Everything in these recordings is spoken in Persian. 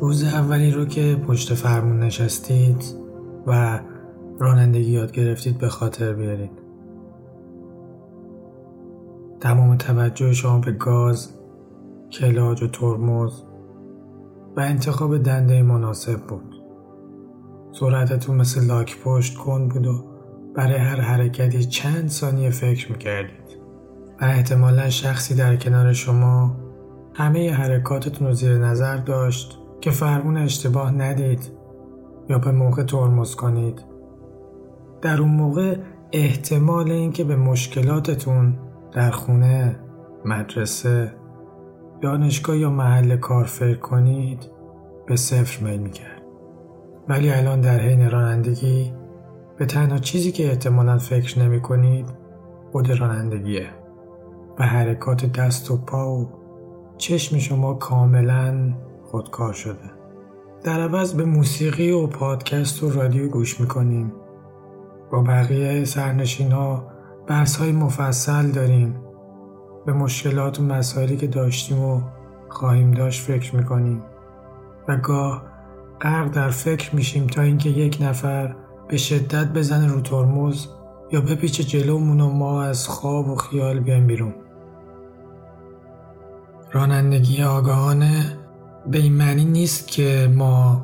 روز اولی رو که پشت فرمون نشستید و رانندگی یاد گرفتید به خاطر بیارید. تمام توجه شما به گاز، کلاج و ترمز و انتخاب دنده مناسب بود. سرعتتون مثل لاک پشت کن بود و برای هر حرکتی چند ثانیه فکر می‌کردید. و احتمالا شخصی در کنار شما همه حرکاتتون رو زیر نظر داشت که فرمون اشتباه ندید یا به موقع ترمز کنید. در اون موقع احتمال اینکه به مشکلاتتون در خونه، مدرسه، دانشگاه یا محل کار فکر کنید به صفر میل می‌کرد. ولی الان در حین رانندگی به تنها چیزی که احتمالا فکر نمی کنید خود رانندگیه و حرکات دست و پا و چشم شما کاملا خودکار شده. در عوض به موسیقی و پادکست و رادیو گوش می‌کنیم. با بقیه سرنشین ها بحث های مفصل داریم. به مشکلات و مسائلی که داشتیم و خواهیم داشت فکر می‌کنیم. و گاه غرق در فکر میشیم تا اینکه یک نفر به شدت بزنه رو ترمز یا بپیچه جلومون و ما از خواب و خیال بیایم بیرون. رانندگی آگاهانه به این معنی نیست که ما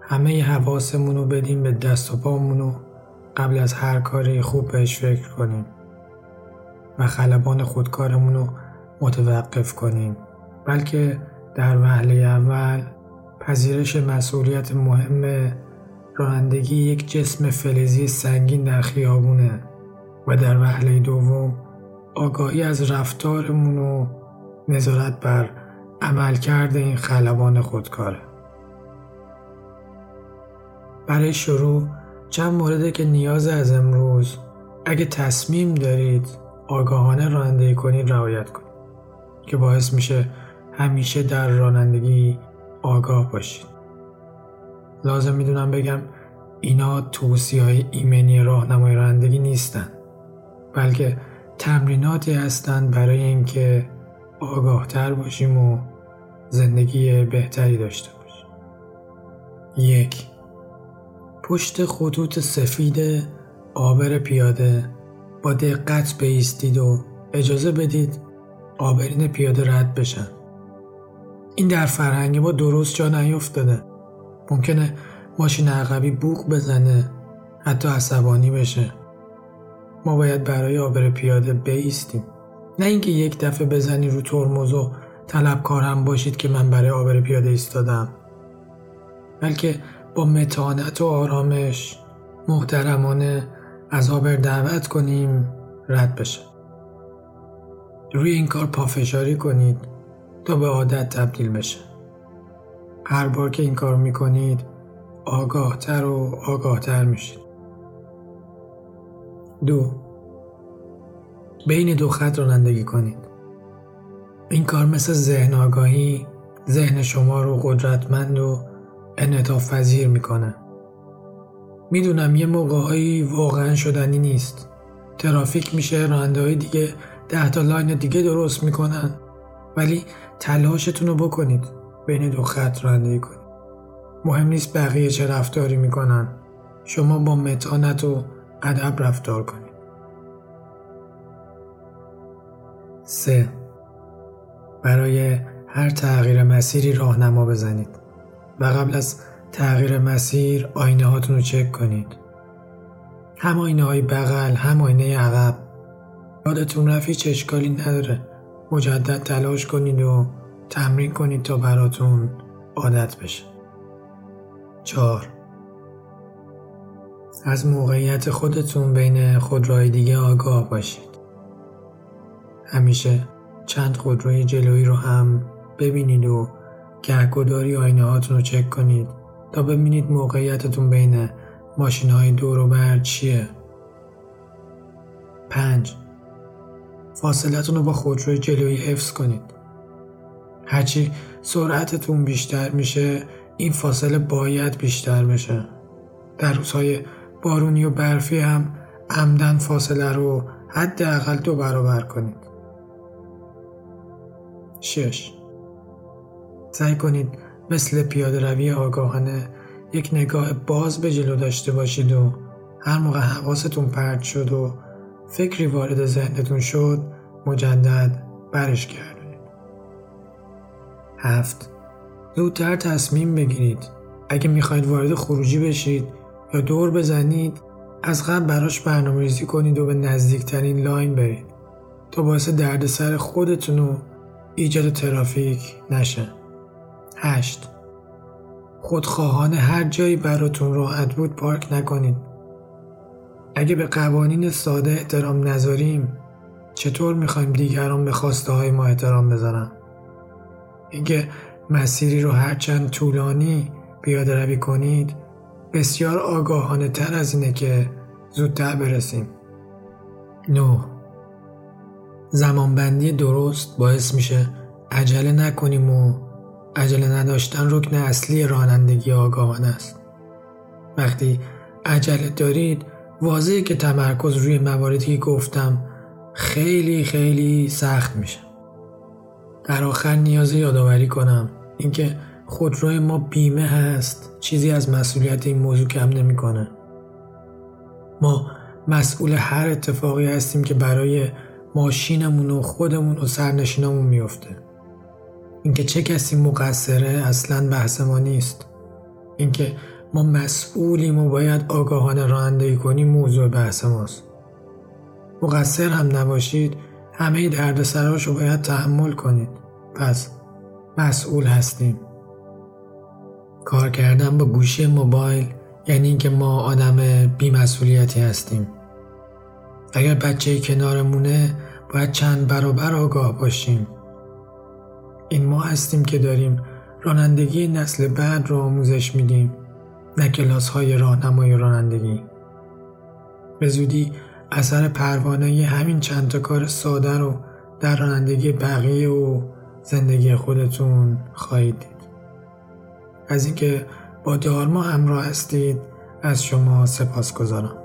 همه حواسمون رو بدیم به دست و پامون رو قبل از هر کاری خوب بهش فکر کنیم و خلبان خودکارمون رو متوقف کنیم. بلکه در وهله اول پذیرش مسئولیت مهم رانندگی یک جسم فلزی سنگین در خیابونه و در وهله دوم آگاهی از رفتارمون و نظارت بر عملکرد این خلبان خودکاره برای شروع چند مورده که نیاز از امروز اگه تصمیم دارید آگاهانه رانندگی کنید رعایت کنید. که باعث میشه همیشه در رانندگی آگاه باشید. لازم می‌دونم بگم اینا توصیه های ایمنی راهنمای رانندگی نیستن. بلکه تمریناتی هستند برای اینکه آگاهتر باشیم و زندگی بهتری داشته باشیم یک پشت خطوط سفید آبر پیاده با دقت بیستید و اجازه بدید آبرین پیاده رد بشن. این در فرهنگ ما درست جا نیفتاده. ممکنه ماشین عقبی بوق بزنه حتی عصبانی بشه. ما باید برای آبر پیاده بیستیم. نه اینکه یک دفعه بزنی رو ترمز و طلبکار هم باشید که من برای آبر پیاده ایستادم. بلکه با متانت و آرامش محترمانه از آبر دعوت کنیم رد بشه. روی این کار پافشاری کنید تا به عادت تبدیل بشه. هر بار که این کار می‌کنید آگاهتر و آگاهتر میشید. دو. بین دو خط رانندگی کنید. این کار مثل ذهن آگاهی ذهن شما رو قدرتمند و انعطاف پذیر می‌کنه. می‌دونم یه موقعهایی واقعا شدنی نیست. ترافیک میشه راننده دیگه ده تا line دیگه درست می‌کنن. ولی تلاشتون رو بکنید. بین دو خط رانندگی کنید. مهم نیست بقیه چه رفتاری می‌کنن. شما با متانت و ادب رفتار کنید. سه. برای هر تغییر مسیری راهنما بزنید و قبل از تغییر مسیر آینه هاتون رو چک کنید. هم آینه های بغل هم آینه عقب. یادتون رفت هیچ اشکالی نداره. مجدد تلاش کنید و تمرین کنید تا براتون عادت بشه. چهار. از موقعیت خودتون بین خودروهای دیگه آگاه باشید. همیشه چند خودروی جلویی رو هم ببینید و گهگداری آینه هاتون رو چک کنید تا ببینید موقعیتتون بین ماشین های دور و بر چیه. پنج فاصلتون رو با خودروی جلویی حفظ کنید. هرچی سرعتتون بیشتر میشه این فاصله باید بیشتر بشه. در روزهای بارونی و برفی هم عمدن فاصله رو حداقل دو برابر کنید. شش. سعی کنید مثل پیاده روی آگاهانه یک نگاه باز به جلو داشته باشید و هر موقع حواستون پرد شد و فکری وارد ذهنتون شد مجدد برش گردونید. هفت. زودتر تصمیم بگیرید. اگه می‌خواید وارد خروجی بشید یا دور بزنید از قبل براش برنامه ریزی کنید و به نزدیکترین لاین برید. تا باعث دردسر خودتون و ایجاد ترافیک نشه. هشت. خودخواهانه هر جایی براتون راحت بود پارک نکنید اگه به قوانین ساده احترام نذاریم چطور می‌خوایم دیگران به خواسته های ما احترام بذارن؟ اینکه مسیری رو هرچند طولانی پیاده روی کنید بسیار آگاهانه تر از اینه که زودتر برسیم. نو زمانبندی درست باعث میشه عجله نکنیم و عجله نداشتن رکن اصلی رانندگی آگاهانه است. وقتی عجله دارید واضحه که تمرکز روی مواردی که گفتم خیلی خیلی سخت میشه. در آخر نیاز یادآوری کنم اینکه خودروی ما بیمه هست چیزی از مسئولیت این موضوع کم نمی‌کنه. ما مسئول هر اتفاقی هستیم که برای ماشینمون و خودمون و سرنشینامون میفته اینکه چه کسی مقصره اصلا بحث ما نیست. اینکه ما مسئولیم و باید آگاهانه رانندگی کنیم موضوع بحث ماست. مقصر هم نباشید همه دردسراش رو باید تحمل کنید. پس مسئول هستیم. کار کردن با گوشی موبایل یعنی اینکه ما آدم بیمسئولیتی هستیم. اگر بچه کنارمونه باید چند برابر آگاه باشیم. این ما هستیم که داریم رانندگی نسل بعد رو آموزش میدیم نه کلاس های راهنمای رانندگی. به زودی اثر پروانه همین چند تا کار ساده رو در رانندگی بقیه و زندگی خودتون خواهید دید. از اینکه با دارما همراه هستید از شما سپاس گذارم